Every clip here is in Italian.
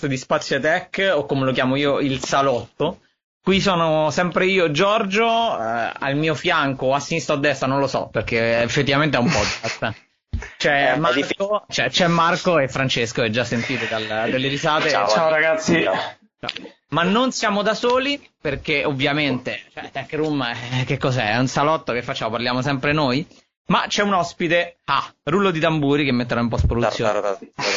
podcast di Spazio Tech, o come lo chiamo io, il salotto. Qui sono sempre io, Giorgio, eh, al mio fianco, a sinistra o a destra, non lo so, perché effettivamente è un podcast. C'è, Eh, Marco, c'è, c'è Marco e Francesco, che già sentite dal- dalle risate. Ciao, Ciao ragazzi. Ciao. Ma non siamo da soli, perché ovviamente, cioè, Tech Room, eh, che cos'è? È un salotto che facciamo, parliamo sempre noi. Ma c'è un ospite, ah, rullo di tamburi che metterà un po' spoluzione.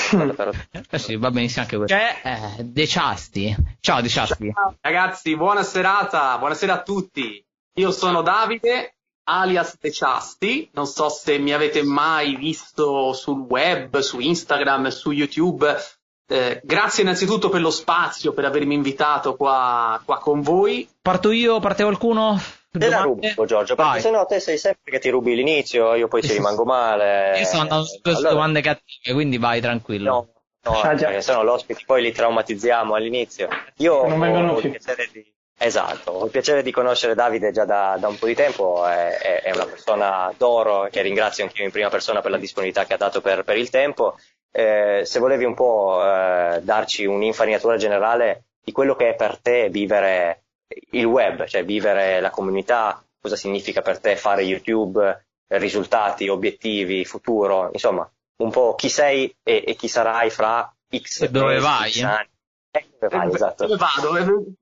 Taro, taro. Eh sì, va benissimo anche questo. C'è eh, De Ciasti. Ciao De Ciasti. Ragazzi, buona serata, buonasera a tutti. Io sono Davide, alias De Ciasti. Non so se mi avete mai visto sul web, su Instagram, su YouTube. Eh, grazie innanzitutto per lo spazio, per avermi invitato qua, qua con voi. Parto io, parte qualcuno? Te la rubo, Giorgio, perché Vai. sennò te sei sempre che ti rubi l'inizio, io poi ci rimango male. Io sto andando su queste Allora, domande cattive, quindi vai tranquillo. No, no, Ah, perché sennò l'ospite poi li traumatizziamo all'inizio. Io Non ho, vengono ho il più. piacere di... Esatto, ho il piacere di conoscere Davide già da, da un po' di tempo, è, è- è una persona d'oro che ringrazio anche io in prima persona per la disponibilità che ha dato per, per il tempo. Eh, se volevi un po' eh, darci un'infarinatura generale di quello che è per te vivere il web, cioè vivere la comunità, cosa significa per te fare YouTube, risultati, obiettivi, futuro, insomma, un po' chi sei e, e chi sarai fra X E dove mesi, vai, X eh? anni. Eh, dove vai, Eh, esatto. Dove vado?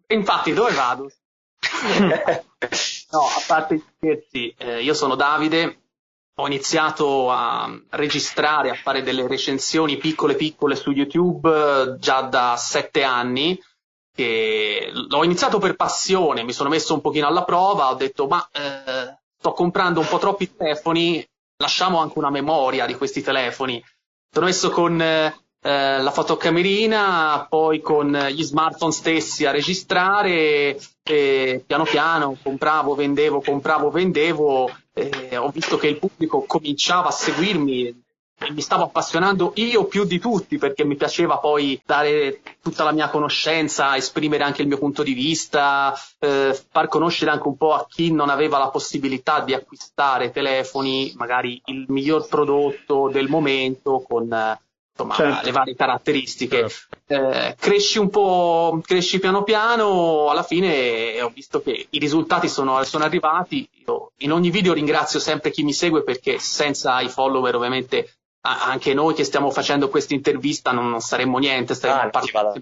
Eh, Infatti, dove vado? No, a parte gli scherzi, eh, io sono Davide, ho iniziato a registrare, a fare delle recensioni piccole piccole su YouTube eh, già da sette anni. Che l'ho iniziato per passione, mi sono messo un pochino alla prova, ho detto ma eh, sto comprando un po' troppi telefoni, lasciamo anche una memoria di questi telefoni. Sono messo con eh, la fotocamerina, poi con gli smartphone stessi a registrare e piano piano compravo, vendevo, compravo, vendevo. ho visto che il pubblico cominciava a seguirmi mi stavo appassionando io più di tutti perché mi piaceva poi dare tutta la mia conoscenza, esprimere anche il mio punto di vista, eh, far conoscere anche un po' a chi non aveva la possibilità di acquistare telefoni, magari il miglior prodotto del momento con eh, insomma, Certo. le varie caratteristiche. Eh, cresci un po', cresci piano piano, alla fine ho visto che i risultati sono, sono arrivati. Io in ogni video ringrazio sempre chi mi segue perché senza i follower ovviamente anche noi che stiamo facendo questa intervista non, non saremmo niente, staremmo Ah, parlando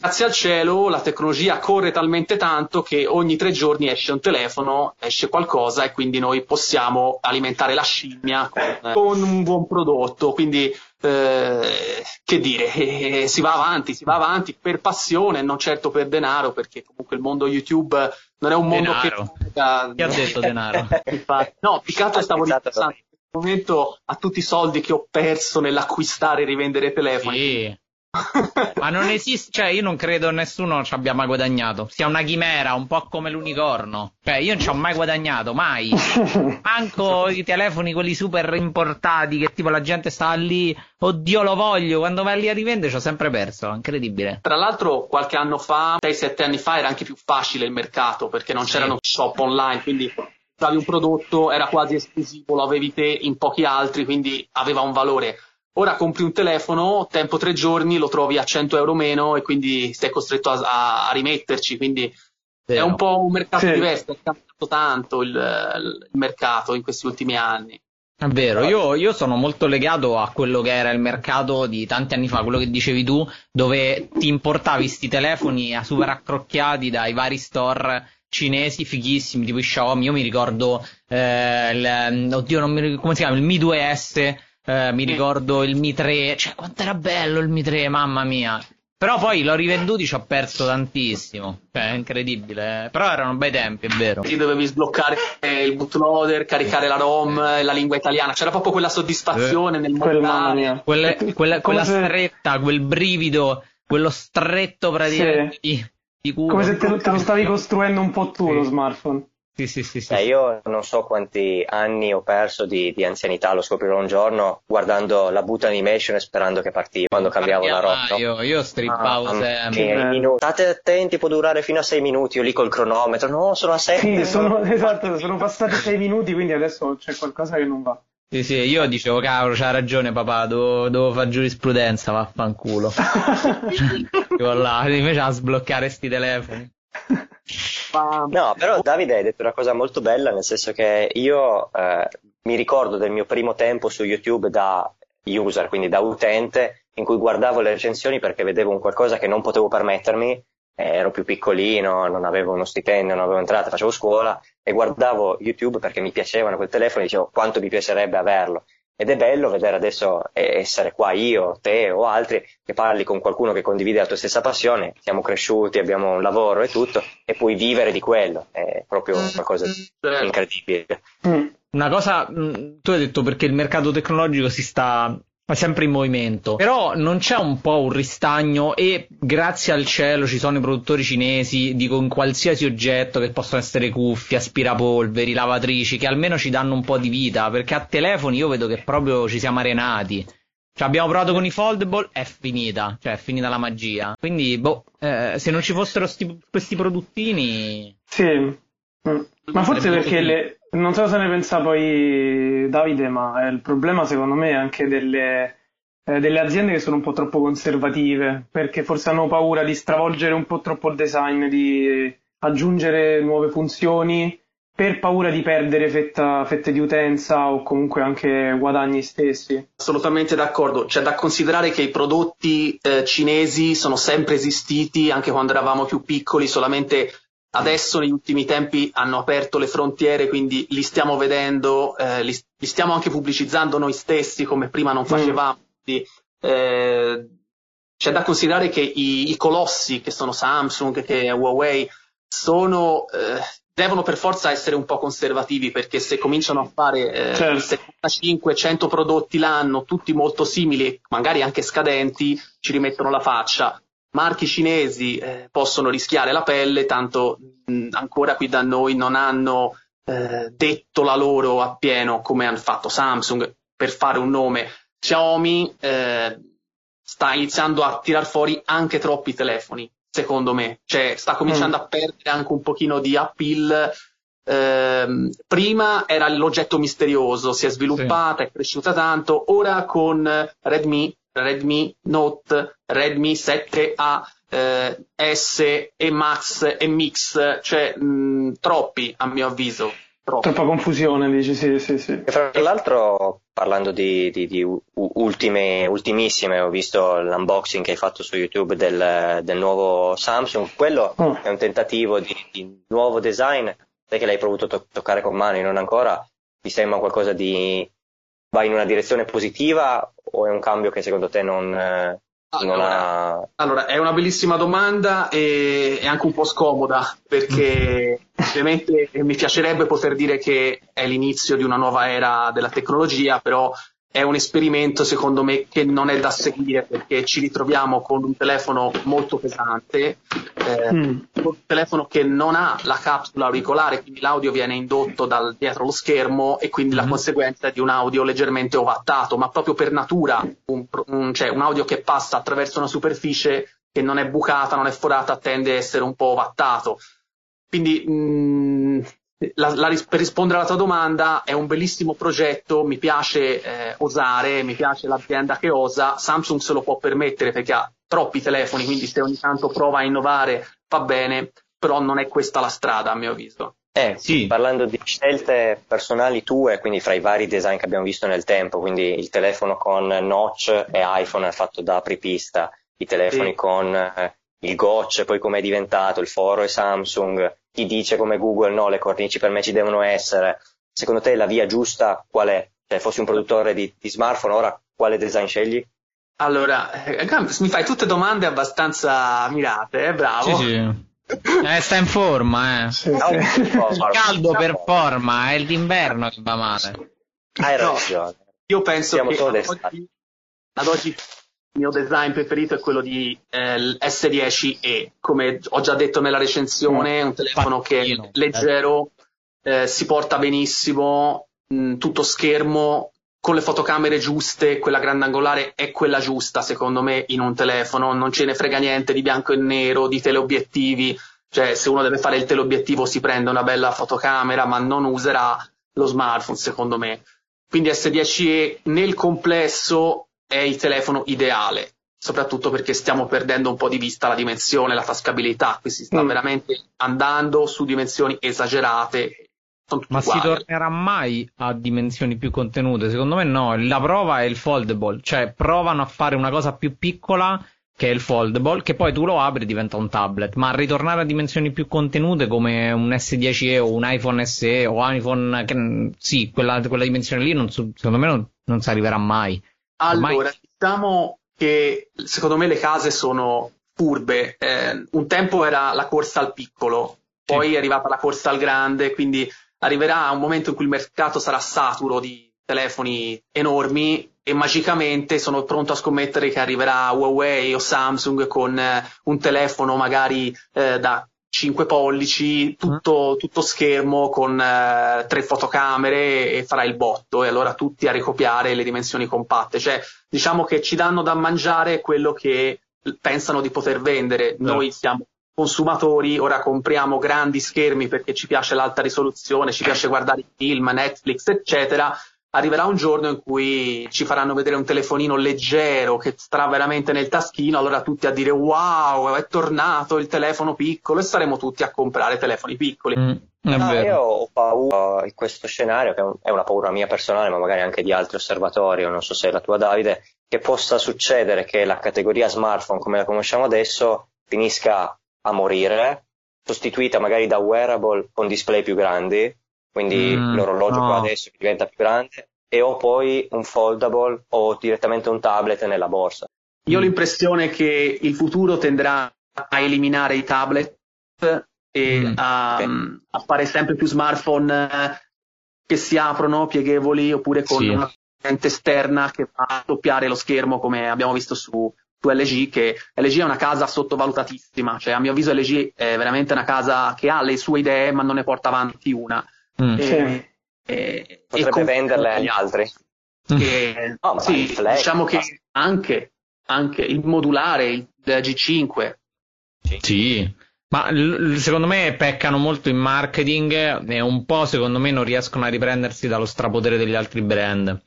Grazie al cielo la tecnologia corre talmente tanto che ogni tre giorni esce un telefono, esce qualcosa e quindi noi possiamo alimentare la scimmia con, con un buon prodotto. Quindi eh, che dire, eh, si va avanti, si va avanti per passione, non certo per denaro, perché comunque il mondo YouTube non è un mondo Denaro. che... Chi ha detto denaro? Infatti, no, altro stavo Esatto. ripensando momento a tutti i soldi che ho perso nell'acquistare e rivendere telefoni. Sì. Ma non esiste, cioè io non credo nessuno ci abbia mai guadagnato. Sia una chimera, un po' come l'unicorno. Cioè io non ci ho mai guadagnato, mai. Manco i telefoni, quelli super importati, che tipo la gente sta lì, oddio lo voglio, quando vai lì a rivendere ci ho sempre perso, incredibile. Tra l'altro qualche anno fa, 6-7 anni fa, era anche più facile il mercato perché non Sì. c'erano shop online, quindi trovavi un prodotto, era quasi esclusivo, lo avevi te in pochi altri, quindi aveva un valore. Ora compri un telefono, tempo tre giorni, lo trovi a 100 euro meno e quindi sei costretto a, a- rimetterci, quindi è Vero. un po' un mercato Sì. diverso, è cambiato tanto il, il mercato in questi ultimi anni. È vero, io, io sono molto legato a quello che era il mercato di tanti anni fa, quello che dicevi tu, dove ti importavi sti telefoni super accrocchiati dai vari store cinesi fighissimi, tipo i Xiaomi. Io mi ricordo, eh, il, oddio, non mi ricordo, come si chiama? Il Mi 2S, eh, mi ricordo il Mi 3, cioè quanto era bello il Mi 3, mamma mia. Però poi l'ho rivenduti, ci ho perso tantissimo, cioè è incredibile. Però erano bei tempi, è vero. Ti dovevi sbloccare il bootloader, caricare la ROM, la lingua italiana, c'era proprio quella soddisfazione nel Quel, mamma montare. quella, Come quella se- stretta, quel brivido, quello stretto praticamente di culo. Come se te, lo- te lo stavi costruendo un po' tu Sì. lo smartphone. Sì, sì, sì, sì. Eh, io non so quanti anni ho perso di, di anzianità, lo scoprirò un giorno guardando la boot animation e sperando che partiva quando cambiavo la roba. no? Io, io strippavo Ah, sempre. Eh. minuti. State attenti, può durare fino a 6 minuti. Io lì col cronometro, no, sono a 7. Sì, sono, esatto, sono passati sei minuti, quindi adesso c'è qualcosa che non va. Sì, sì, io dicevo, cavolo, c'ha ragione papà, devo, devo fare giurisprudenza, vaffanculo. Là, invece a sbloccare sti telefoni. No, però Davide hai detto una cosa molto bella, nel senso che io eh, mi ricordo del mio primo tempo su YouTube da user, quindi da utente, in cui guardavo le recensioni perché vedevo un qualcosa che non potevo permettermi eh, ero più piccolino, non avevo uno stipendio, non avevo entrata, facevo scuola e guardavo YouTube perché mi piacevano quel telefono e dicevo quanto mi piacerebbe averlo. Ed è bello vedere adesso essere qua io, te o altri che parli con qualcuno che condivide la tua stessa passione, siamo cresciuti, abbiamo un lavoro e tutto, e puoi vivere di quello. È proprio mm. qualcosa di certo. incredibile. Mm. Una cosa, mm, tu hai detto perché il mercato tecnologico si sta è sempre in movimento. Però non c'è un po' un ristagno e grazie al cielo ci sono i produttori cinesi di con qualsiasi oggetto che possono essere cuffie, aspirapolveri, lavatrici, che almeno ci danno un po' di vita, perché a telefoni io vedo che proprio ci siamo arenati. Cioè abbiamo provato con i foldable, è finita, cioè è finita la magia. Quindi, boh, eh, se non ci fossero sti, questi produttini... Sì, mm. ma forse perché le, non so se ne pensa poi Davide, ma il problema secondo me è anche delle, eh, delle, aziende che sono un po' troppo conservative, perché forse hanno paura di stravolgere un po' troppo il design, di aggiungere nuove funzioni per paura di perdere fetta, fette di utenza o comunque anche guadagni stessi. Assolutamente d'accordo, c'è da considerare che i prodotti eh, cinesi sono sempre esistiti anche quando eravamo più piccoli, solamente Adesso negli ultimi tempi hanno aperto le frontiere, quindi li stiamo vedendo, eh, li, li, stiamo anche pubblicizzando noi stessi come prima non mm. facevamo. Quindi, eh, c'è da considerare che i, i, colossi che sono Samsung, che Huawei, sono, eh, devono per forza essere un po' conservativi perché se cominciano a fare eh, certo. 75-100 prodotti l'anno, tutti molto simili, magari anche scadenti, ci rimettono la faccia marchi cinesi eh, possono rischiare la pelle, tanto mh, ancora qui da noi non hanno eh, detto la loro appieno come hanno fatto Samsung, per fare un nome. Xiaomi eh, sta iniziando a tirar fuori anche troppi telefoni, secondo me, cioè sta cominciando mm. a perdere anche un pochino di appeal. Eh, prima era l'oggetto misterioso, si è sviluppata, sì. è cresciuta tanto, ora con Redmi Redmi Note, Redmi 7A, eh, S e Max e Mix, cioè mh, troppi a mio avviso. Troppi. Troppa confusione, dici, sì, sì, sì. E fra l'altro, parlando di, di, di ultime, ultimissime, ho visto l'unboxing che hai fatto su YouTube del, del nuovo Samsung, quello oh. è un tentativo di, di, nuovo design, sai che l'hai potuto to- toccare con mano, non ancora, ti sembra qualcosa di, va in una direzione positiva o è un cambio che secondo te non, eh, non allora, ha... Allora, è una bellissima domanda e è anche un po' scomoda perché ovviamente mi piacerebbe poter dire che è l'inizio di una nuova era della tecnologia, però è un esperimento secondo me che non è da seguire perché ci ritroviamo con un telefono molto pesante, eh, mm. un telefono che non ha la capsula auricolare, quindi l'audio viene indotto dal dietro lo schermo e quindi mm. la conseguenza è di un audio leggermente ovattato, ma proprio per natura, un, un, cioè un audio che passa attraverso una superficie che non è bucata, non è forata, tende a essere un po' ovattato. Quindi mh, mm, la, la, per rispondere alla tua domanda, è un bellissimo progetto, mi piace eh, osare, mi piace l'azienda che osa, Samsung se lo può permettere perché ha troppi telefoni, quindi se ogni tanto prova a innovare va bene, però non è questa la strada a mio avviso. Eh, sì. parlando di scelte personali tue, quindi fra i vari design che abbiamo visto nel tempo, quindi il telefono con notch e iPhone è fatto da apripista, i telefoni sì. con eh, il gotch, poi come è diventato, il foro e Samsung, chi dice come Google no, le cornici per me ci devono essere. Secondo te la via giusta qual è? Se fossi un produttore di, di smartphone, ora quale design scegli? Allora, eh, mi fai tutte domande abbastanza mirate, eh? bravo. Sì, sì. Eh, sta in forma, eh. Sì, sì. Il caldo performa, è l'inverno che va male. Hai ragione. No, io penso Siamo che ad oggi, ad oggi il mio design preferito è quello di eh, S10e, come ho già detto nella recensione, è un telefono che è leggero, eh, si porta benissimo, mh, mm, tutto schermo, con le fotocamere giuste, quella grandangolare è quella giusta secondo me in un telefono, non ce ne frega niente di bianco e nero, di teleobiettivi, cioè se uno deve fare il teleobiettivo si prende una bella fotocamera ma non userà lo smartphone secondo me. Quindi S10e nel complesso è il telefono ideale, soprattutto perché stiamo perdendo un po' di vista la dimensione, la tascabilità, qui si sta mm. veramente andando su dimensioni esagerate. Ma uguali. si tornerà mai a dimensioni più contenute? Secondo me no, la prova è il foldable, cioè provano a fare una cosa più piccola che è il foldable, che poi tu lo apri e diventa un tablet, ma ritornare a dimensioni più contenute come un S10e o un iPhone SE o iPhone, che, sì, quella, quella dimensione lì non, secondo me non, non si arriverà mai. Allora, Ormai... diciamo che secondo me le case sono furbe. Eh, un tempo era la corsa al piccolo, poi sì. è arrivata la corsa al grande, quindi arriverà un momento in cui il mercato sarà saturo di telefoni enormi e magicamente sono pronto a scommettere che arriverà Huawei o Samsung con eh, un telefono magari eh, da 5 pollici, tutto, tutto schermo con eh, tre fotocamere e farà il botto e allora tutti a ricopiare le dimensioni compatte. Cioè, diciamo che ci danno da mangiare quello che pensano di poter vendere. Noi siamo consumatori, ora compriamo grandi schermi perché ci piace l'alta risoluzione, ci piace guardare film, Netflix, eccetera, arriverà un giorno in cui ci faranno vedere un telefonino leggero che starà veramente nel taschino, allora tutti a dire wow, è tornato il telefono piccolo e saremo tutti a comprare telefoni piccoli. Mm, no, io ho paura in questo scenario, che è una paura mia personale, ma magari anche di altri osservatori, o non so se è la tua Davide, che possa succedere che la categoria smartphone come la conosciamo adesso finisca a morire, sostituita magari da wearable con display più grandi, quindi mm, l'orologio no. adesso diventa più grande, e ho poi un foldable o direttamente un tablet nella borsa. Io ho l'impressione che il futuro tenderà a eliminare i tablet e mm, a, okay. a, fare sempre più smartphone eh, che si aprono pieghevoli oppure con sì. una lente esterna che fa doppiare lo schermo come abbiamo visto su, su LG che LG è una casa sottovalutatissima, cioè a mio avviso LG è veramente una casa che ha le sue idee ma non ne porta avanti una. Mm. E, e, Potrebbe e venderle agli altri. Che, no, sì, flash, diciamo che anche, anche, il modulare, il G5. Sì. Ma l- secondo me peccano molto in marketing e un po' secondo me non riescono a riprendersi dallo strapotere degli altri brand.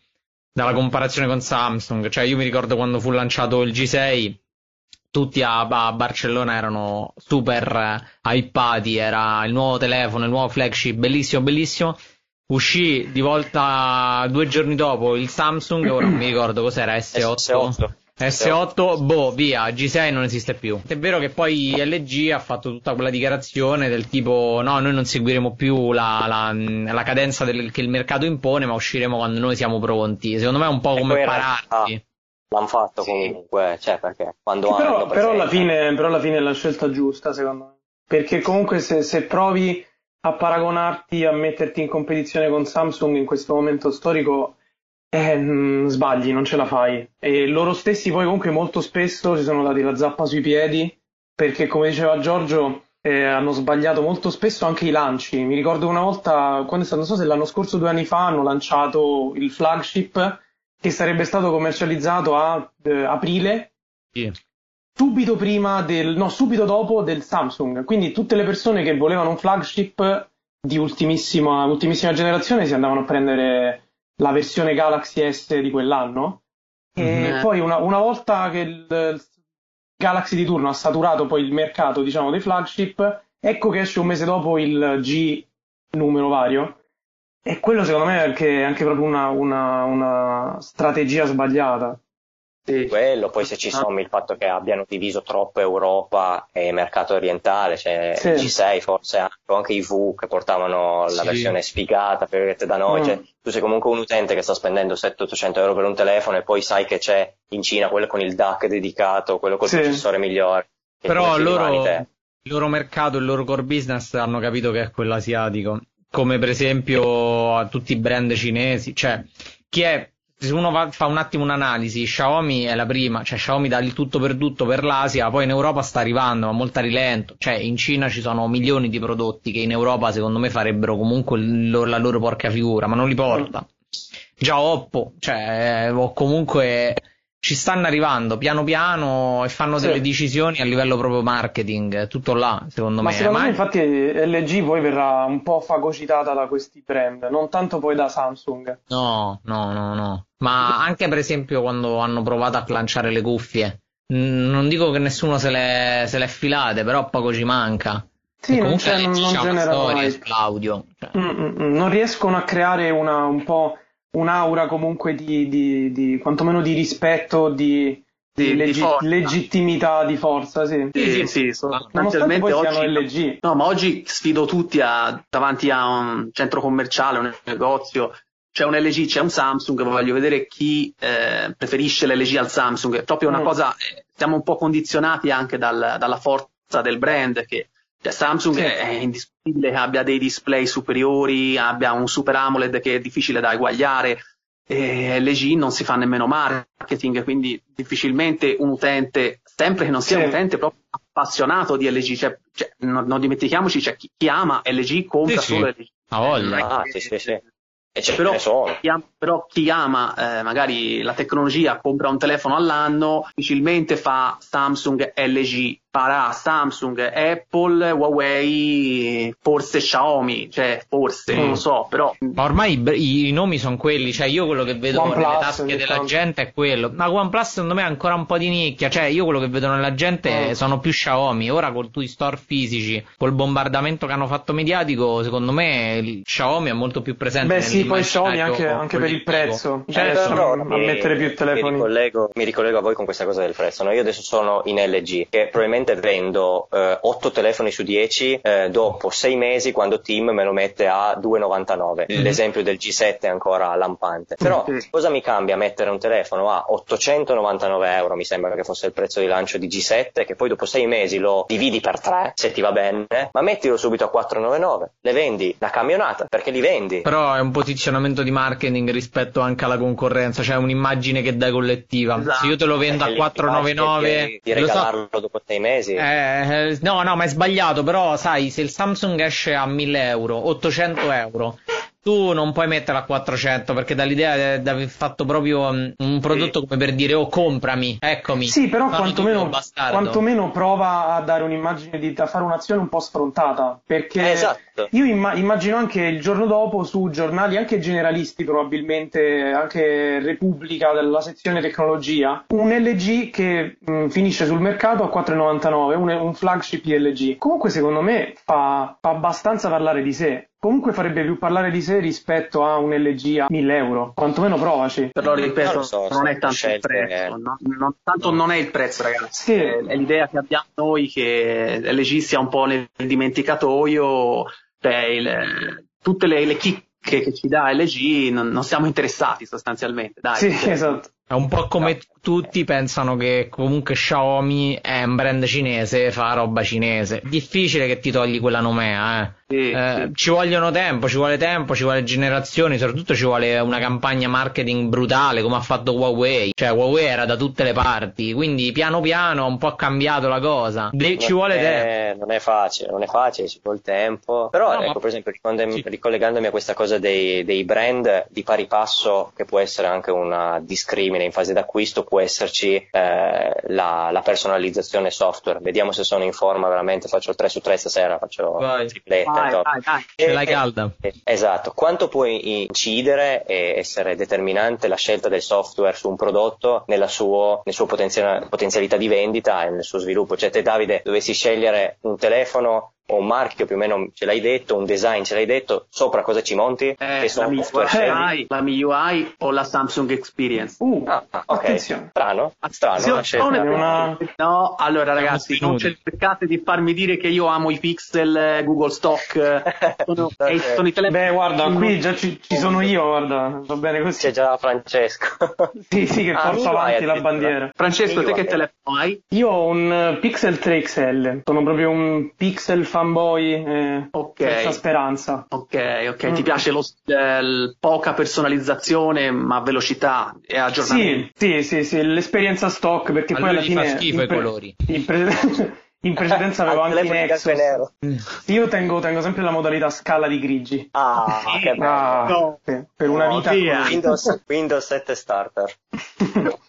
Dalla comparazione con Samsung. Cioè io mi ricordo quando fu lanciato il G6 tutti a, a, Barcellona erano super hypati, era il nuovo telefono, il nuovo flagship, bellissimo, bellissimo. Uscì di volta due giorni dopo il Samsung, ora non mi ricordo cos'era, S8. S8. S8, boh, via, G6 non esiste più. È vero che poi LG ha fatto tutta quella dichiarazione del tipo no, noi non seguiremo più la, la, la cadenza del, che il mercato impone, ma usciremo quando noi siamo pronti. Secondo me è un po' come pararsi. L'hanno fatto sì. comunque, cioè perché quando però, però, alla fine, però alla fine è la scelta giusta secondo me. Perché comunque se, se provi a paragonarti, a metterti in competizione con Samsung in questo momento storico, eh, mh, sbagli, non ce la fai. E loro stessi poi comunque molto spesso si sono dati la zappa sui piedi, perché come diceva Giorgio, eh, hanno sbagliato molto spesso anche i lanci. Mi ricordo una volta, quando è stato, non so se l'anno scorso, due anni fa, hanno lanciato il flagship che sarebbe stato commercializzato a eh, aprile, yeah. subito prima del, no, subito dopo del Samsung. Quindi tutte le persone che volevano un flagship di ultimissima, ultimissima generazione si andavano a prendere la versione Galaxy S di quell'anno. E mm-hmm. poi una, una, volta che il, il Galaxy di turno ha saturato poi il mercato, diciamo, dei flagship, ecco che esce un mese dopo il G numero vario e quello secondo me è anche, anche proprio una, una, una, strategia sbagliata. Sì. Quello, poi se ci ah. sommi il fatto che abbiano diviso troppo Europa e mercato orientale, cioè sì. G6 forse anche, anche i V che portavano la sì. versione sfigata per da noi, mm. cioè, tu sei comunque un utente che sta spendendo 700-800 euro per un telefono e poi sai che c'è in Cina quello con il DAC dedicato, quello col sì. processore migliore. Però loro, il loro mercato, il loro core business hanno capito che è quello asiatico come per esempio a tutti i brand cinesi, cioè chi è se uno va, fa un attimo un'analisi, Xiaomi è la prima, cioè Xiaomi dà il tutto per tutto per l'Asia, poi in Europa sta arrivando, ma molto a rilento, cioè in Cina ci sono milioni di prodotti che in Europa secondo me farebbero comunque lo, la loro porca figura, ma non li porta. Già Oppo, cioè, o comunque ci stanno arrivando piano piano e fanno sì. delle decisioni a livello proprio marketing, tutto là, secondo Ma me. Secondo me, infatti, LG poi verrà un po' fagocitata da questi brand, non tanto poi da Samsung. No, no, no, no. Ma anche per esempio quando hanno provato a lanciare le cuffie, non dico che nessuno se le, se le filate, però poco ci manca. Sì, non, c'è, non, non genera storia sull'audio. Cioè. Mm, mm, mm, non riescono a creare una, un po' un'aura comunque di, di, di quantomeno di rispetto, di, di, leggi- di legittimità di forza, sì. Sì, sì, sì sostanzialmente poi oggi, LG. No, ma oggi sfido tutti a, davanti a un centro commerciale, un negozio, c'è un LG, c'è un Samsung, voglio vedere chi eh, preferisce l'LG al Samsung, è proprio una mm. cosa, eh, siamo un po' condizionati anche dal, dalla forza del brand che cioè, Samsung sì. è indiscutibile che abbia dei display superiori, abbia un super AMOLED che è difficile da eguagliare, e LG non si fa nemmeno marketing, quindi difficilmente un utente, sempre che non sia sì. un utente proprio appassionato di LG, cioè, cioè, non, non, dimentichiamoci, cioè, chi, chi, ama LG compra sì, solo LG. A voglia. Ah, sì, sì, sì. Però chi, ama, però, chi ama, eh, magari la tecnologia, compra un telefono all'anno, difficilmente fa Samsung LG farà Samsung, Apple, Huawei, forse Xiaomi, cioè forse, mm. non lo so, però... Ma ormai i, i nomi sono quelli, cioè io quello che vedo OnePlus, nelle tasche della gente è quello, ma OnePlus secondo me è ancora un po' di nicchia, cioè io quello che vedo nella gente mm. sono più Xiaomi, ora con i store fisici, col bombardamento che hanno fatto mediatico, secondo me Xiaomi è molto più presente. Beh sì, poi Xiaomi anche, anche per il prezzo, cioè eh, però, a mi, mettere più telefoni. Mi ricollego, mi ricollego a voi con questa cosa del prezzo, no? io adesso sono in LG, che probabilmente praticamente vendo eh, 8 telefoni su 10 eh, dopo 6 mesi quando Team me lo mette a 2,99. Mm-hmm. L'esempio del G7 è ancora lampante. Però mm-hmm. cosa mi cambia mettere un telefono a 899 euro, mi sembra che fosse il prezzo di lancio di G7, che poi dopo 6 mesi lo dividi per 3, se ti va bene, ma mettilo subito a 499. Le vendi la camionata, perché li vendi. Però è un posizionamento di marketing rispetto anche alla concorrenza, cioè un'immagine che dai collettiva. Esatto. Se io te lo vendo a 499... Di, di regalarlo so. dopo 6 mesi. Eh, no, no, ma è sbagliato, però sai, se il Samsung esce a 1000 euro, 800 euro, tu non puoi mettere a 400 perché dall'idea di aver fatto proprio mm, un prodotto come per dire oh comprami, eccomi. Sì, però quantomeno, quantomeno, prova a dare un'immagine di a fare un'azione un po' sfrontata perché esatto. io imma- immagino anche il giorno dopo su giornali anche generalisti probabilmente anche Repubblica della sezione tecnologia un LG che mh, mm, finisce sul mercato a 4,99 un, un flagship LG comunque secondo me fa, fa abbastanza parlare di sé comunque farebbe più parlare di sé rispetto a un LG a 1000 euro. Quantomeno provaci. Però ripeto, non, so, non è tanto scelte, il prezzo. Eh. No, non, tanto non è il prezzo, ragazzi. Sì. È, è, l'idea che abbiamo noi che LG sia un po' nel dimenticatoio. Cioè il, tutte le, le chicche che ci dà LG non, non siamo interessati sostanzialmente. Dai, sì, esatto. È un po' come tutti pensano che comunque Xiaomi è un brand cinese, fa roba cinese. Difficile che ti togli quella nomea, eh. Sì, eh, sì. Ci vogliono tempo, ci vuole tempo, ci vuole generazioni, soprattutto ci vuole una campagna marketing brutale come ha fatto Huawei. Cioè Huawei era da tutte le parti, quindi piano piano un po' ha cambiato la cosa. De- ci vuole tempo. Non è facile, non è facile, ci vuole tempo. Però no, ecco, ma... per esempio, sì. ricollegandomi a questa cosa dei, dei brand di pari passo, che può essere anche una discrimine in fase d'acquisto, può esserci eh, la, la, personalizzazione software. Vediamo se sono in forma veramente, faccio il 3 su 3 stasera, faccio Vai. tripletta vai, vai, vai. Ce l'hai calda. esatto. Quanto può incidere e essere determinante la scelta del software su un prodotto nella suo, nel suo potenzial- potenzialità di vendita e nel suo sviluppo? Cioè te Davide dovessi scegliere un telefono o un marchio più o meno ce l'hai detto, un design ce l'hai detto, sopra cosa ci monti? Eh, la, MIUI, la MIUI o la Samsung Experience? Uh, ah, ah, ok. Attenzione. Strano? Strano. Attenzione, una... No, allora ragazzi, non cercate di farmi dire che io amo i pixel eh, Google Stock. Eh, sono, eh, sono i telefoni. Beh, guarda, qui già ci, ci, sono io, guarda, va bene così. C'è già Francesco. sì, sì, che ah, porta avanti la bandiera. Francesco, te che telefono hai? Io ho un Pixel 3 XL, sono proprio un Pixel fanboy eh, okay. senza speranza. Ok, ok. Mm. Ti piace lo, eh, poca personalizzazione ma velocità e aggiornamento? Sì, sì, sì, sì. l'esperienza stock perché A poi alla fine... fa schifo i colori. In pre- In precedenza avevo anche i Nexus. Io tengo, tengo, sempre la modalità scala di grigi. Ah, che bello. Ah, no. Per una vita Windows, Windows 7 Starter.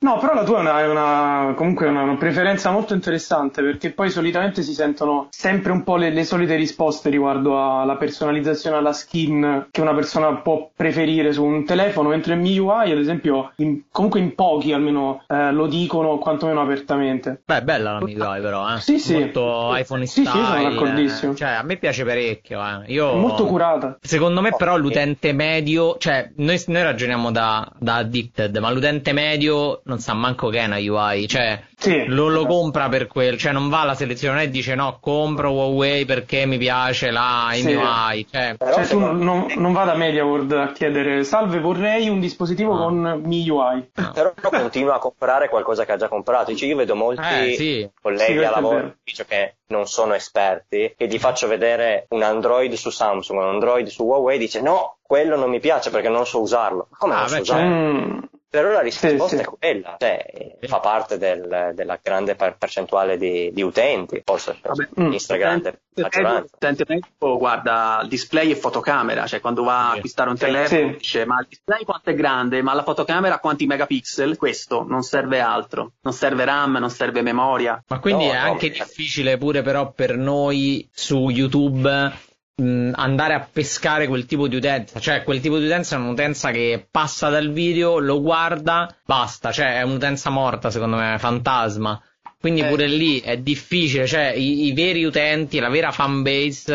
no, però la tua è, una, è una, comunque una, una, preferenza molto interessante perché poi solitamente si sentono sempre un po' le, le, solite risposte riguardo alla personalizzazione alla skin che una persona può preferire su un telefono, mentre in MIUI, ad esempio, in, comunque in pochi almeno eh, lo dicono quantomeno apertamente. Beh, è bella la MIUI però, eh. Sì, sì. Molto iPhone sì, style. Sì, sono d'accordissimo. Eh, cioè, a me piace parecchio, eh. Io... Molto curata. Secondo me però l'utente medio, cioè, noi, noi ragioniamo da, da addicted, ma l'utente medio non sa manco che è una UI, cioè sì. lo, lo, compra per quel, cioè non va alla selezione e dice no, compro Huawei perché mi piace la sì. MIUI. Cioè, cioè tu non, non va da MediaWorld a chiedere salve vorrei un dispositivo no. con MIUI. No. Però continua a comprare qualcosa che ha già comprato. Dice, io vedo molti eh, sì. colleghi a lavoro che non sono esperti e gli faccio vedere un Android su Samsung, un Android su Huawei, dice no, quello non mi piace perché non so usarlo. Ma come ah, non beh, so usarlo? Mm. Però la risposta sì, sì. è quella, cioè fa parte del, della grande percentuale di, di utenti, forse Vabbè, in stragrande maggioranza. L'utente medio guarda il display e fotocamera, cioè quando va a acquistare un telefono dice ma il display quanto è grande, ma la fotocamera quanti megapixel? Questo, non serve altro, non serve RAM, non serve memoria. Ma quindi no, è anche no. difficile pure però per noi su YouTube andare a pescare quel tipo di utenza, cioè quel tipo di utenza è un'utenza che passa dal video, lo guarda, basta, cioè è un'utenza morta secondo me, fantasma. Quindi eh. pure lì è difficile, cioè i, i veri utenti, la vera fanbase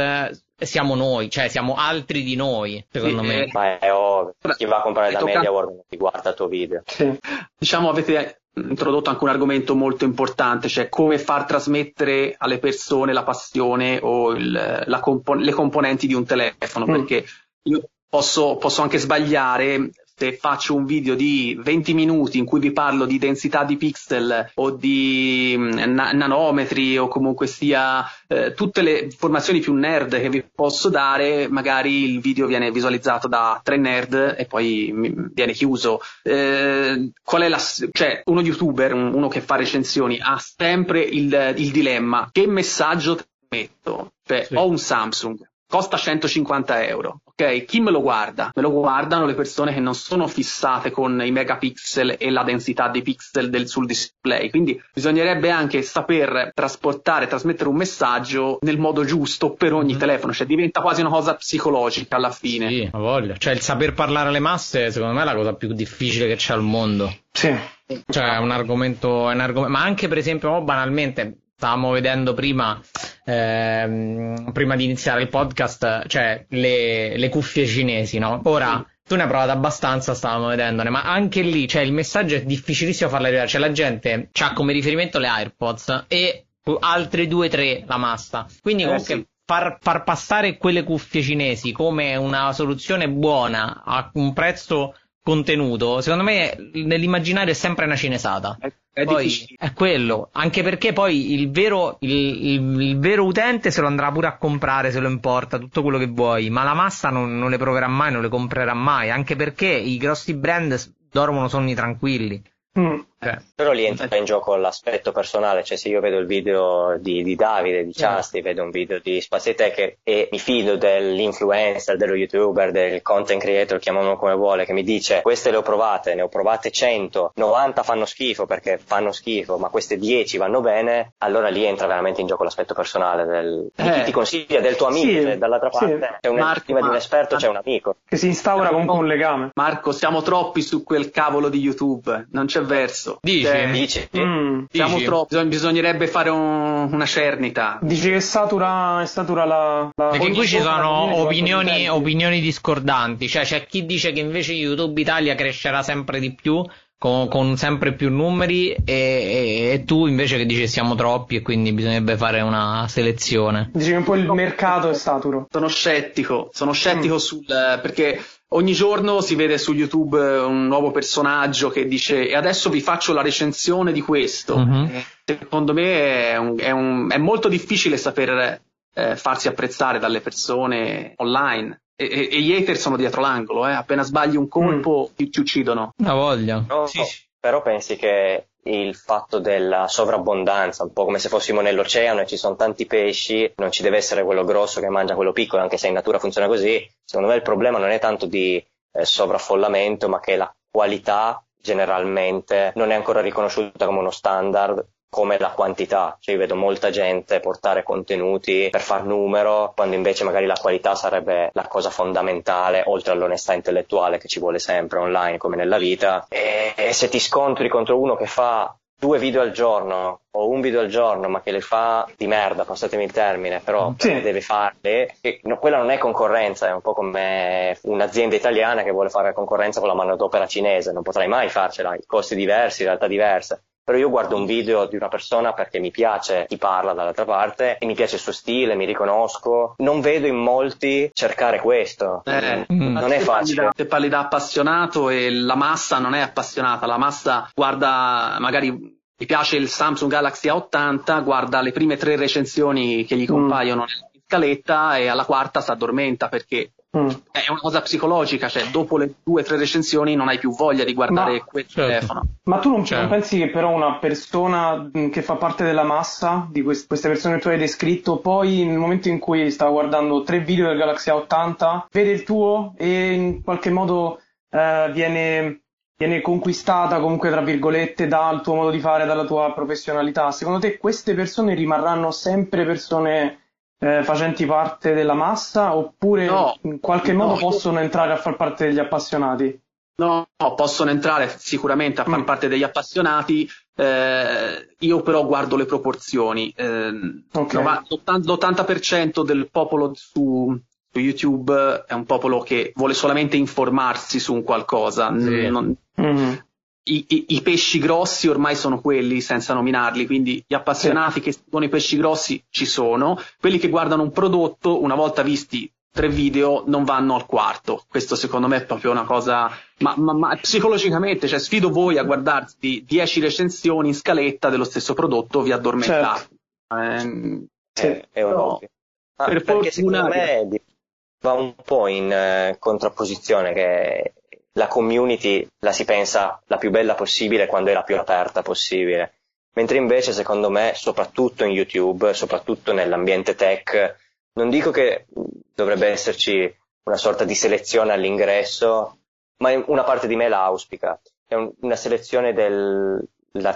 eh, siamo noi, cioè siamo altri di noi, secondo sì, me. Eh, ma è ovvio, chi va a comprare da MediaWorld non ti guarda il tuo video. Sì. Diciamo avete introdotto anche un argomento molto importante, cioè come far trasmettere alle persone la passione o il, compo- le componenti di un telefono, mm. perché io posso, posso anche sbagliare se faccio un video di 20 minuti in cui vi parlo di densità di pixel o di mm, na- nanometri o comunque sia eh, tutte le informazioni più nerd che vi posso dare, magari il video viene visualizzato da tre nerd e poi viene chiuso. Eh, qual è la, cioè, uno youtuber, uno che fa recensioni, ha sempre il, il dilemma: che messaggio metto? Cioè, sì. ho un Samsung, costa 150 euro. Ok, chi me lo guarda? Me lo guardano le persone che non sono fissate con i megapixel e la densità dei pixel del, sul display. Quindi bisognerebbe anche saper trasportare, trasmettere un messaggio nel modo giusto per ogni mm. telefono, cioè diventa quasi una cosa psicologica alla fine. Sì, ho voglia. Cioè il saper parlare alle masse, secondo me, è la cosa più difficile che c'è al mondo. Sì. Cioè, è un argomento, è un argomento, ma anche per esempio, banalmente, stavamo vedendo prima, ehm, prima di iniziare il podcast, cioè le, le cuffie cinesi, no? Ora, tu ne hai provato abbastanza, stavamo vedendone, ma anche lì, cioè, il messaggio è difficilissimo farla arrivare. Cioè, la gente ha come riferimento le AirPods e altre due, tre la massa. Quindi, eh, comunque, sì. far, far passare quelle cuffie cinesi come una soluzione buona a un prezzo contenuto, secondo me nell'immaginario è sempre una cinesata. È, poi difficile. è quello, anche perché poi il vero, il, il, il vero, utente se lo andrà pure a comprare, se lo importa, tutto quello che vuoi, ma la massa non, non le proverà mai, non le comprerà mai, anche perché i grossi brand dormono sonni tranquilli. Mm. Eh. Però lì entra in gioco l'aspetto personale, cioè se io vedo il video di, di Davide, di Ciasti, vedo un video di Spazietech e mi fido dell'influencer, dello youtuber, del content creator, chiamiamolo come vuole, che mi dice queste le ho provate, ne ho provate 100, 90 fanno schifo perché fanno schifo, ma queste 10 vanno bene, allora lì entra veramente in gioco l'aspetto personale del, eh. di chi ti consiglia, del tuo amico, sì, dall'altra parte sì. c'è un, Marco, prima di un esperto c'è un amico. Che si instaura comunque un legame. Marco, siamo troppi su quel cavolo di YouTube, non c'è verso. Dici? Cioè, Dici? Mm, siamo troppo. Bisognerebbe fare un, una cernita. Dici che satura, satura la, la. Perché qui ci sono opinioni, opinioni discordanti. Cioè, c'è chi dice che invece YouTube Italia crescerà sempre di più. Con, con, sempre più numeri e, e, e, tu invece che dici siamo troppi e quindi bisognerebbe fare una selezione. Dici che un po' il mercato è saturo. Sono scettico, sono scettico mm. sul perché Ogni giorno si vede su YouTube un nuovo personaggio che dice e adesso vi faccio la recensione di questo. Uh-huh. Secondo me è, un, è, un, è, molto difficile saper eh, farsi apprezzare dalle persone online. E, e, e, gli hater sono dietro l'angolo, eh. appena sbagli un colpo mm. ti, ti, uccidono. Una voglia. No, sì. Però pensi che il fatto della sovrabbondanza, un po' come se fossimo nell'oceano e ci sono tanti pesci, non ci deve essere quello grosso che mangia quello piccolo, anche se in natura funziona così. Secondo me il problema non è tanto di eh, sovraffollamento, ma che la qualità generalmente non è ancora riconosciuta come uno standard come la quantità, cioè io vedo molta gente portare contenuti per far numero, quando invece magari la qualità sarebbe la cosa fondamentale, oltre all'onestà intellettuale che ci vuole sempre online come nella vita, e, e se ti scontri contro uno che fa due video al giorno o un video al giorno, ma che le fa di merda, passatemi il termine, però sì. deve farle, no, quella non è concorrenza, è un po' come un'azienda italiana che vuole fare concorrenza con la manodopera cinese, non potrai mai farcela, i costi diversi, realtà diverse però io guardo un video di una persona perché mi piace chi parla dall'altra parte e mi piace il suo stile, mi riconosco. Non vedo in molti cercare questo. Eh, mm. Non è facile. Te parli da appassionato e la massa non è appassionata, la massa guarda magari mi piace il Samsung Galaxy A80, guarda le prime tre recensioni che gli mm. compaiono mm. in scaletta e alla quarta si addormenta perché Mm. È una cosa psicologica, cioè dopo le due o tre recensioni non hai più voglia di guardare ma, quel certo. telefono. Ma tu non, certo. non, pensi che però una persona mm, che fa parte della massa di quest- queste persone che tu hai descritto, poi nel momento in cui sta guardando tre video del Galaxy A80, vede il tuo e in qualche modo eh, viene viene conquistata comunque tra virgolette dal tuo modo di fare, dalla tua professionalità. Secondo te queste persone rimarranno sempre persone eh, facenti parte della massa oppure no, in qualche no, modo possono entrare a far parte degli appassionati? No, no possono entrare sicuramente a far mm. parte degli appassionati, eh, io però guardo le proporzioni. Eh, okay. l'80% del popolo su, su, YouTube è un popolo che vuole solamente informarsi su un qualcosa. Sì. Non, mm i, i, i, pesci grossi ormai sono quelli senza nominarli, quindi gli appassionati sì. che seguono i pesci grossi ci sono, quelli che guardano un prodotto una volta visti tre video non vanno al quarto. Questo secondo me è proprio una cosa, ma, ma, ma psicologicamente, cioè sfido voi a guardarsi dieci recensioni in scaletta dello stesso prodotto, vi addormentate. Certo. Eh, sì, è un no, ah, per perché fortuna... secondo me va un po' in eh, contrapposizione che la community la si pensa la più bella possibile quando è la più aperta possibile. Mentre invece, secondo me, soprattutto in YouTube, soprattutto nell'ambiente tech, non dico che dovrebbe esserci una sorta di selezione all'ingresso, ma una parte di me la auspica. È un, una selezione del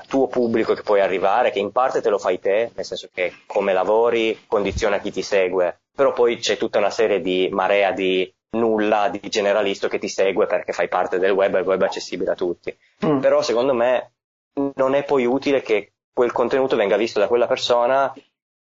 tuo pubblico che puoi arrivare, che in parte te lo fai te, nel senso che come lavori condiziona chi ti segue, però poi c'è tutta una serie di marea di nulla di generalisto che ti segue perché fai parte del web e il web è accessibile a tutti. Mm. Però secondo me non è poi utile che quel contenuto venga visto da quella persona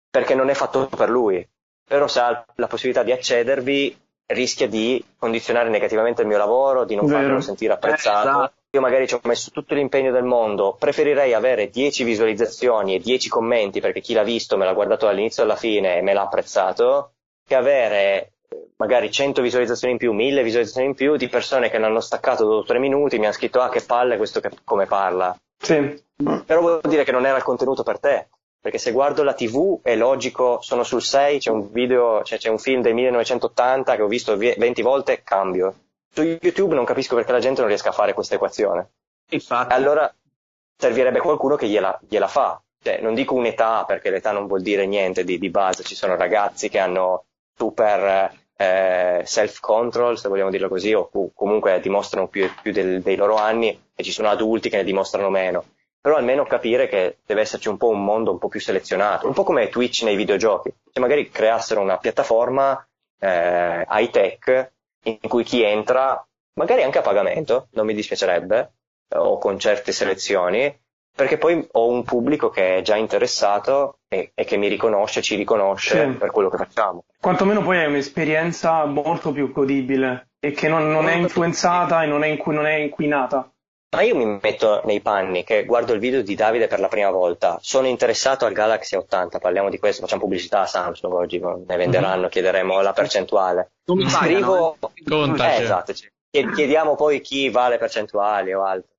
perché non è fatto per lui. Però se ha la possibilità di accedervi rischia di condizionare negativamente il mio lavoro, di non Vero. farmelo sentire apprezzato. Eh, esatto. Io magari ci ho messo tutto l'impegno del mondo, preferirei avere 10 visualizzazioni e 10 commenti perché chi l'ha visto me l'ha guardato dall'inizio alla fine e me l'ha apprezzato, che avere magari 100 visualizzazioni in più, 1000 visualizzazioni in più di persone che l'hanno staccato dopo tre minuti, mi hanno scritto ah che palle questo che, come parla. Sì. Però vuol dire che non era il contenuto per te. Perché se guardo la TV è logico, sono sul 6, c'è un video, cioè c'è un film del 1980 che ho visto 20 volte, cambio. Su YouTube non capisco perché la gente non riesca a fare questa equazione. Infatti. Allora servirebbe qualcuno che gliela, gliela fa. Cioè, non dico un'età, perché l'età non vuol dire niente di, di base, ci sono ragazzi che hanno super eh, self-control, se vogliamo dirlo così, o comunque dimostrano più, più del, dei loro anni e ci sono adulti che ne dimostrano meno. Però almeno capire che deve esserci un po' un mondo un po' più selezionato, un po' come Twitch nei videogiochi. Se magari creassero una piattaforma eh, high tech in cui chi entra, magari anche a pagamento, non mi dispiacerebbe, o con certe selezioni, perché poi ho un pubblico che è già interessato e, e che mi riconosce, ci riconosce sì. per quello che facciamo. Quantomeno poi è un'esperienza molto più godibile e che non, non è influenzata e non è, inqu- non è inquinata. Ma io mi metto nei panni che guardo il video di Davide per la prima volta, sono interessato al Galaxy 80, parliamo di questo, facciamo pubblicità a Samsung oggi, ne venderanno, mm-hmm. chiederemo la percentuale. Non mi Scrivo... Eh? Conta, eh, esatto, chiediamo poi chi va le percentuali o altro.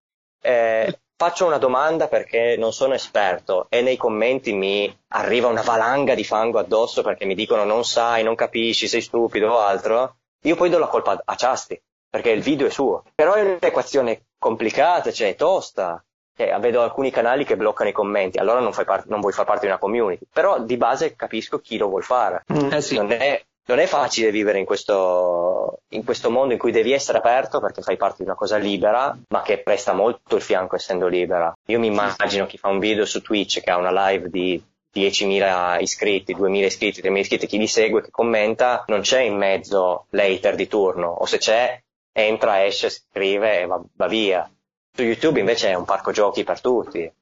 Eh, faccio una domanda perché non sono esperto e nei commenti mi arriva una valanga di fango addosso perché mi dicono non sai, non capisci, sei stupido o altro, io poi do la colpa a Ciasti perché il video è suo. Però è un'equazione complicata, cioè è tosta. Cioè, vedo alcuni canali che bloccano i commenti, allora non, par- non, vuoi far parte di una community. Però di base capisco chi lo vuol fare. Mm. Eh sì. Non è non è facile vivere in questo, in questo, mondo in cui devi essere aperto perché fai parte di una cosa libera, ma che presta molto il fianco essendo libera. Io mi immagino chi fa un video su Twitch che ha una live di 10.000 iscritti, 2.000 iscritti, 3.000 iscritti, chi li segue, che commenta, non c'è in mezzo l'hater di turno, o se c'è, entra, esce, scrive e va, va via. Su YouTube invece è un parco giochi per tutti.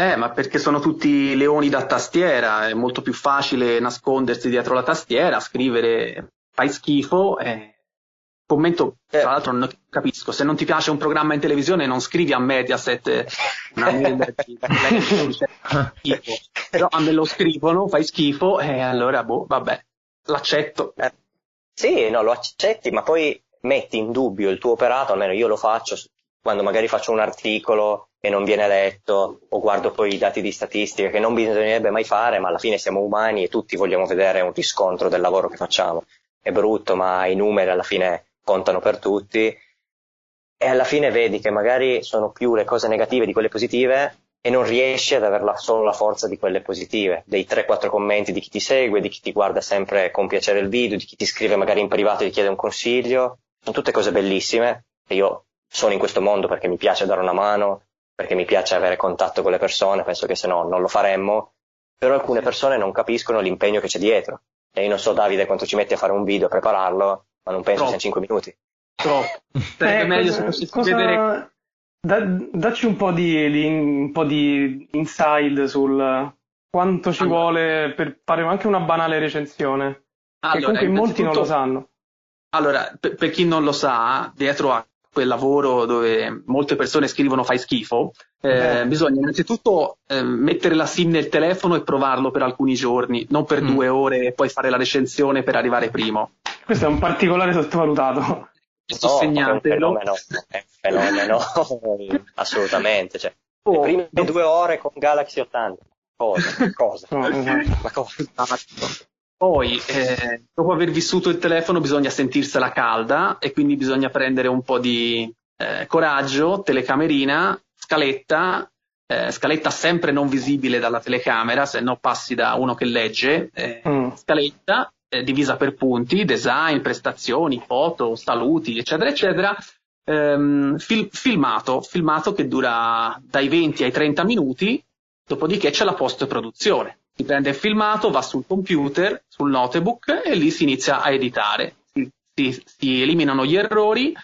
Eh, ma perché sono tutti leoni da tastiera, è molto più facile nascondersi dietro la tastiera, scrivere fai schifo. Eh. Commento, tra eh. l'altro non capisco, se non ti piace un programma in televisione non scrivi a Mediaset una mail di schifo, però a me lo scrivono, fai schifo e allora boh, vabbè, l'accetto. Eh. Sì, no, lo accetti, ma poi metti in dubbio il tuo operato, almeno io lo faccio quando magari faccio un articolo e non viene letto o guardo poi i dati di statistica che non bisognerebbe mai fare, ma alla fine siamo umani e tutti vogliamo vedere un riscontro del lavoro che facciamo. È brutto, ma i numeri alla fine contano per tutti e alla fine vedi che magari sono più le cose negative di quelle positive e non riesci ad avere solo la forza di quelle positive, dei 3-4 commenti di chi ti segue, di chi ti guarda sempre con piacere il video, di chi ti scrive magari in privato e ti chiede un consiglio. Sono tutte cose bellissime e io sono in questo mondo perché mi piace dare una mano, perché mi piace avere contatto con le persone, penso che se no non lo faremmo, però alcune persone non capiscono l'impegno che c'è dietro. E io non so Davide quanto ci metti a fare un video, a prepararlo, ma non penso sia 5 minuti. Troppo. eh, meglio cosa, se cosa... vedere... Da, dacci un po, di, di, un po' di inside sul quanto ci allora. vuole per fare anche una banale recensione. Allora, che comunque in molti non lo sanno. Allora, per, per, chi non lo sa, dietro a quel lavoro dove molte persone scrivono fai schifo, eh, eh. bisogna innanzitutto eh, mettere la SIM nel telefono e provarlo per alcuni giorni, non per mm. due ore e poi fare la recensione per arrivare primo. Questo è un particolare sottovalutato. Questo no, segnate, è fenomeno, è un fenomeno assolutamente. Cioè, oh, le prime no. due ore con Galaxy 80. Cosa? Cosa? Ma cosa? Poi, eh, dopo aver vissuto il telefono, bisogna sentirsela calda e quindi bisogna prendere un po' di eh, coraggio, telecamerina, scaletta, eh, scaletta sempre non visibile dalla telecamera, se no passi da uno che legge, eh, mm. scaletta eh, divisa per punti, design, prestazioni, foto, saluti, eccetera, eccetera. Ehm, fil- filmato, filmato che dura dai 20 ai 30 minuti, dopodiché c'è la post-produzione si prende il filmato, va sul computer, sul notebook e lì si inizia a editare. Si, si, si eliminano gli errori,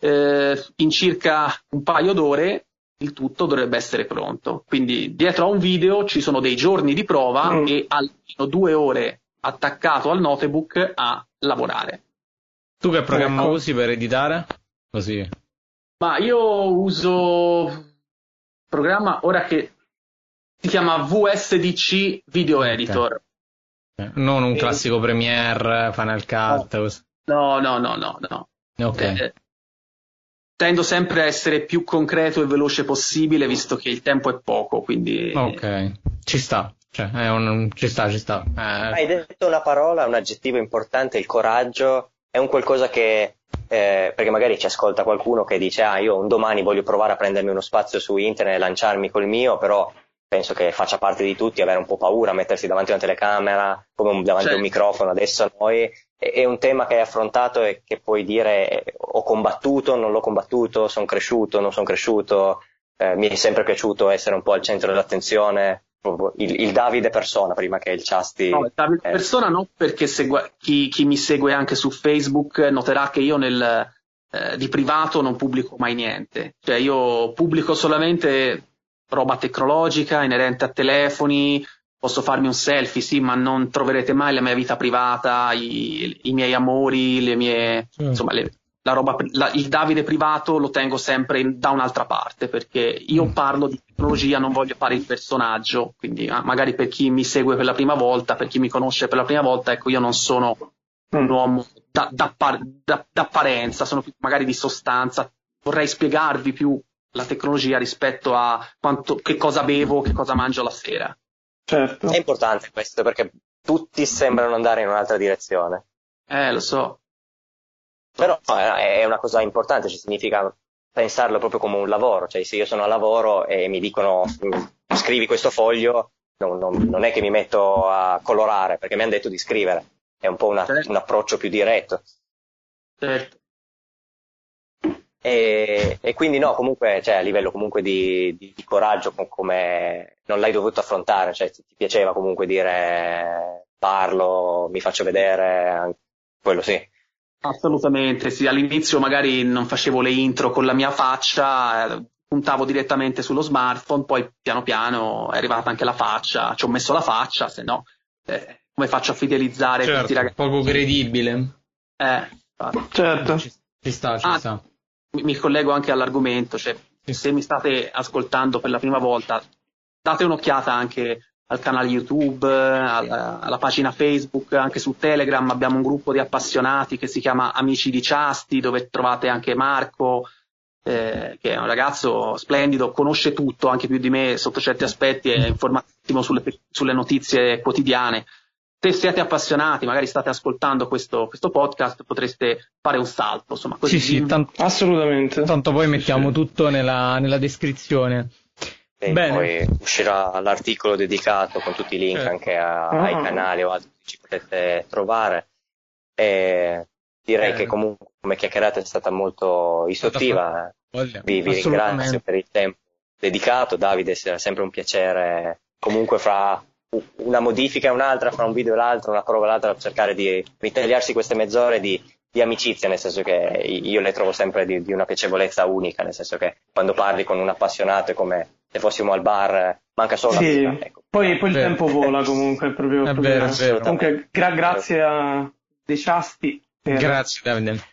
eh, in circa un paio d'ore il tutto dovrebbe essere pronto. Quindi dietro a un video ci sono dei giorni di prova mm. e almeno due ore attaccato al notebook a lavorare. Tu che programma ecco. usi per editare? Così. Ma io uso programma ora che si chiama VSDC Video Editor. Okay. Non un classico e... Premiere, Final Cut. No, no, no, no, no. Okay. Eh, tendo sempre a essere più concreto e veloce possibile, visto che il tempo è poco, quindi... Ok, ci sta. Cioè, un... ci sta, ci sta. Eh... Hai detto una parola, un aggettivo importante, il coraggio. È un qualcosa che eh, perché magari ci ascolta qualcuno che dice ah io un domani voglio provare a prendermi uno spazio su internet e lanciarmi col mio, però penso che faccia parte di tutti avere un po' paura, mettersi davanti a una telecamera, come davanti certo. a un microfono adesso noi, è un tema che hai affrontato e che puoi dire ho combattuto, non l'ho combattuto, sono cresciuto, non sono cresciuto, eh, mi è sempre piaciuto essere un po' al centro dell'attenzione, il, il Davide persona prima che il Ciasti. No, il Davide eh. persona no, perché segue, chi, chi, mi segue anche su Facebook noterà che io nel, eh, di privato non pubblico mai niente, cioè io pubblico solamente roba tecnologica inerente a telefoni, posso farmi un selfie, sì, ma non troverete mai la mia vita privata, i, i miei amori, le mie, mm. insomma, le, la roba, la, il Davide privato lo tengo sempre in, da un'altra parte perché io mm. parlo di tecnologia, non voglio fare il personaggio, quindi ah, magari per chi mi segue per la prima volta, per chi mi conosce per la prima volta, ecco, io non sono mm. un uomo da, da, da, d'apparenza, sono magari di sostanza, vorrei spiegarvi più la tecnologia rispetto a quanto, che cosa bevo, che cosa mangio la sera. Certo. È importante questo perché tutti sembrano andare in un'altra direzione. Eh, lo so. Però è una cosa importante, cioè significa pensarlo proprio come un lavoro, cioè se io sono a lavoro e mi dicono scrivi questo foglio, non, non, non è che mi metto a colorare perché mi hanno detto di scrivere. è un po' una, certo. un approccio più diretto. Certo. E, e, quindi no, comunque, cioè, a livello comunque di, di, di coraggio, come non l'hai dovuto affrontare, cioè, ti, ti, piaceva comunque dire parlo, mi faccio vedere, quello sì. Assolutamente, sì, all'inizio magari non facevo le intro con la mia faccia, eh, puntavo direttamente sullo smartphone, poi piano piano è arrivata anche la faccia, ci ho messo la faccia, se no eh, come faccio a fidelizzare certo, questi ragazzi? Poco credibile. Eh, certo. Ci, ci sta, ci ah, sta mi, mi collego anche all'argomento, cioè, se mi state ascoltando per la prima volta, date un'occhiata anche al canale YouTube, alla, alla, pagina Facebook, anche su Telegram. Abbiamo un gruppo di appassionati che si chiama Amici di Ciasti, dove trovate anche Marco, eh, che è un ragazzo splendido, conosce tutto, anche più di me sotto certi aspetti, è informatissimo sulle, sulle notizie quotidiane se siete appassionati, magari state ascoltando questo, questo, podcast, potreste fare un salto. Insomma, così sì, sì, tanto, assolutamente. Tanto poi mettiamo sì. tutto nella, nella descrizione. E Bene. poi uscirà l'articolo dedicato con tutti i link eh. anche a, ah. ai canali o altri che ci potete trovare. E direi eh. che comunque come chiacchierata è stata molto istruttiva. Vi, vi ringrazio per il tempo dedicato. Davide, sarà sempre un piacere comunque fra una modifica e un'altra, fra un video e l'altro, una prova e l'altra, per cercare di ritagliarsi queste mezz'ore di, di, amicizia, nel senso che io le trovo sempre di, di, una piacevolezza unica, nel senso che quando parli con un appassionato è come se fossimo al bar, manca solo sì, una ecco. Poi, poi il tempo vola comunque, è proprio, è vero, è vero. Comunque, gra- grazie a De Ciasti. Per... Grazie Davide.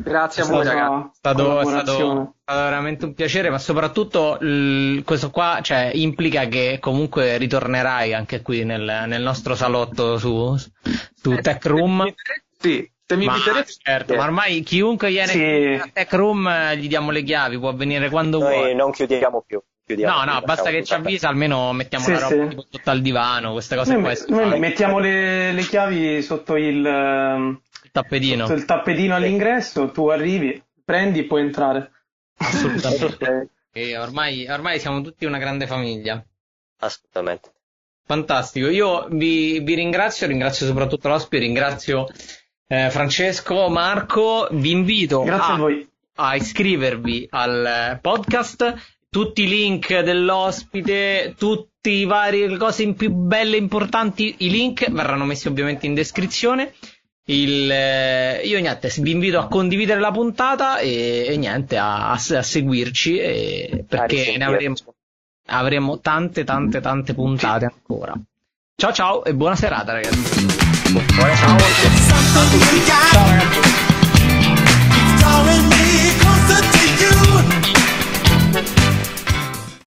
Grazie a voi ragazzi. È stato, è, stato, è stato, veramente un piacere, ma soprattutto l- questo qua cioè, implica che comunque ritornerai anche qui nel, nel nostro salotto su, su eh, Tech Room. Sì, se mi inviterete. Certo, ma ormai chiunque viene sì. a Tech Room gli diamo le chiavi, può venire quando Noi vuole. non chiudiamo più. Chiudiamo no, no, basta che ci avvisa, almeno mettiamo sì, la roba sì. sotto al divano, queste cose noi, qua. Noi mettiamo le, le, chiavi sotto il, ehm, tappetino. il tappetino all'ingresso, tu arrivi, prendi e puoi entrare. Assolutamente. e ormai, ormai siamo tutti una grande famiglia. Assolutamente. Fantastico, io vi, vi ringrazio, ringrazio soprattutto l'ospite, ringrazio eh, Francesco, Marco, vi invito a, a, iscrivervi al podcast, tutti i link dell'ospite, tutti i vari cose più belle e importanti, i link verranno messi ovviamente in descrizione. Il, eh, io niente, vi invito a condividere la puntata e, e niente, a, a, a seguirci e, perché ne avremo, avremo tante tante tante puntate ancora. Ciao ciao e buona serata ragazzi. Buona ciao. ciao ragazzi.